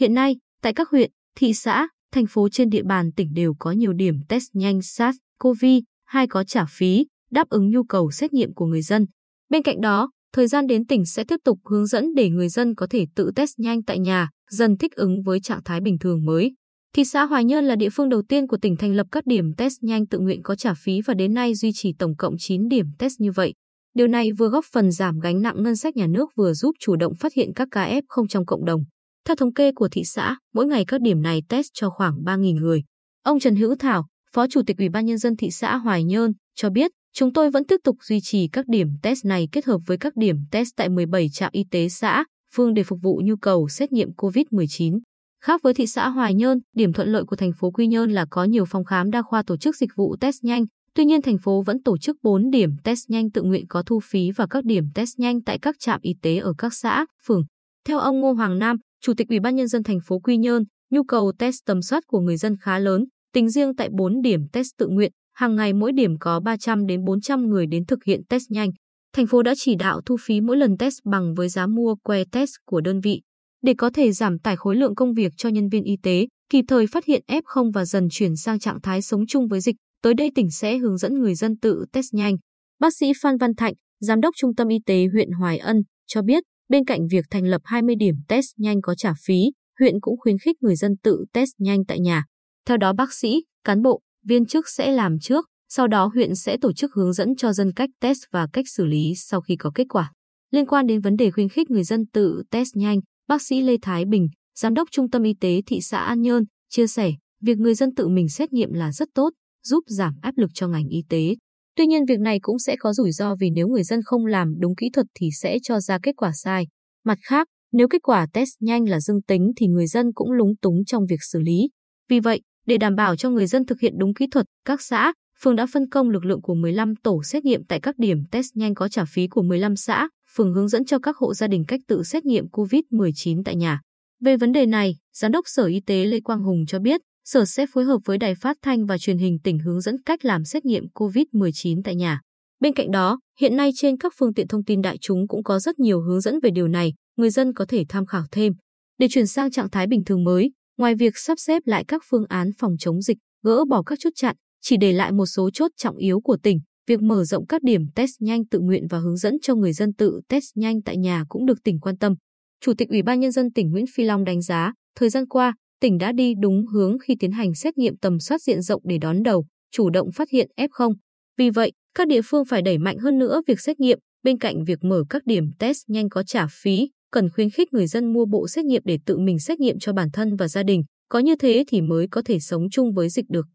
Hiện nay, tại các huyện, thị xã, thành phố trên địa bàn tỉnh đều có nhiều điểm test nhanh SARS-CoV-2 có trả phí, đáp ứng nhu cầu xét nghiệm của người dân. Bên cạnh đó, thời gian đến tỉnh sẽ tiếp tục hướng dẫn để người dân có thể tự test nhanh tại nhà, dần thích ứng với trạng thái bình thường mới. Thị xã Hoài Nhơn là địa phương đầu tiên của tỉnh thành lập các điểm test nhanh tự nguyện có trả phí và đến nay duy trì tổng cộng 9 điểm test như vậy. Điều này vừa góp phần giảm gánh nặng ngân sách nhà nước vừa giúp chủ động phát hiện các ca F0 trong cộng đồng. Theo thống kê của thị xã, mỗi ngày các điểm này test cho khoảng 3.000 người. Ông Trần Hữu Thảo, Phó Chủ tịch Ủy ban Nhân dân thị xã Hoài Nhơn, cho biết chúng tôi vẫn tiếp tục duy trì các điểm test này kết hợp với các điểm test tại 17 trạm y tế xã, phương để phục vụ nhu cầu xét nghiệm COVID-19. Khác với thị xã Hoài Nhơn, điểm thuận lợi của thành phố Quy Nhơn là có nhiều phòng khám đa khoa tổ chức dịch vụ test nhanh. Tuy nhiên thành phố vẫn tổ chức 4 điểm test nhanh tự nguyện có thu phí và các điểm test nhanh tại các trạm y tế ở các xã, phường. Theo ông Ngô Hoàng Nam, Chủ tịch Ủy ban nhân dân thành phố Quy Nhơn, nhu cầu test tầm soát của người dân khá lớn, tính riêng tại 4 điểm test tự nguyện, hàng ngày mỗi điểm có 300 đến 400 người đến thực hiện test nhanh. Thành phố đã chỉ đạo thu phí mỗi lần test bằng với giá mua que test của đơn vị để có thể giảm tải khối lượng công việc cho nhân viên y tế, kịp thời phát hiện F0 và dần chuyển sang trạng thái sống chung với dịch. Tới đây tỉnh sẽ hướng dẫn người dân tự test nhanh. Bác sĩ Phan Văn Thạnh, Giám đốc Trung tâm Y tế huyện Hoài Ân, cho biết bên cạnh việc thành lập 20 điểm test nhanh có trả phí, huyện cũng khuyến khích người dân tự test nhanh tại nhà. Theo đó bác sĩ, cán bộ, viên chức sẽ làm trước, sau đó huyện sẽ tổ chức hướng dẫn cho dân cách test và cách xử lý sau khi có kết quả. Liên quan đến vấn đề khuyến khích người dân tự test nhanh, Bác sĩ Lê Thái Bình, Giám đốc Trung tâm Y tế thị xã An Nhơn, chia sẻ, việc người dân tự mình xét nghiệm là rất tốt, giúp giảm áp lực cho ngành y tế. Tuy nhiên việc này cũng sẽ có rủi ro vì nếu người dân không làm đúng kỹ thuật thì sẽ cho ra kết quả sai. Mặt khác, nếu kết quả test nhanh là dương tính thì người dân cũng lúng túng trong việc xử lý. Vì vậy, để đảm bảo cho người dân thực hiện đúng kỹ thuật, các xã, phường đã phân công lực lượng của 15 tổ xét nghiệm tại các điểm test nhanh có trả phí của 15 xã, phường hướng dẫn cho các hộ gia đình cách tự xét nghiệm COVID-19 tại nhà. Về vấn đề này, Giám đốc Sở Y tế Lê Quang Hùng cho biết, Sở sẽ phối hợp với Đài Phát thanh và Truyền hình tỉnh hướng dẫn cách làm xét nghiệm COVID-19 tại nhà. Bên cạnh đó, hiện nay trên các phương tiện thông tin đại chúng cũng có rất nhiều hướng dẫn về điều này, người dân có thể tham khảo thêm. Để chuyển sang trạng thái bình thường mới, ngoài việc sắp xếp lại các phương án phòng chống dịch, gỡ bỏ các chốt chặn, chỉ để lại một số chốt trọng yếu của tỉnh, Việc mở rộng các điểm test nhanh tự nguyện và hướng dẫn cho người dân tự test nhanh tại nhà cũng được tỉnh quan tâm. Chủ tịch Ủy ban Nhân dân tỉnh Nguyễn Phi Long đánh giá, thời gian qua, tỉnh đã đi đúng hướng khi tiến hành xét nghiệm tầm soát diện rộng để đón đầu, chủ động phát hiện F0. Vì vậy, các địa phương phải đẩy mạnh hơn nữa việc xét nghiệm, bên cạnh việc mở các điểm test nhanh có trả phí, cần khuyến khích người dân mua bộ xét nghiệm để tự mình xét nghiệm cho bản thân và gia đình, có như thế thì mới có thể sống chung với dịch được.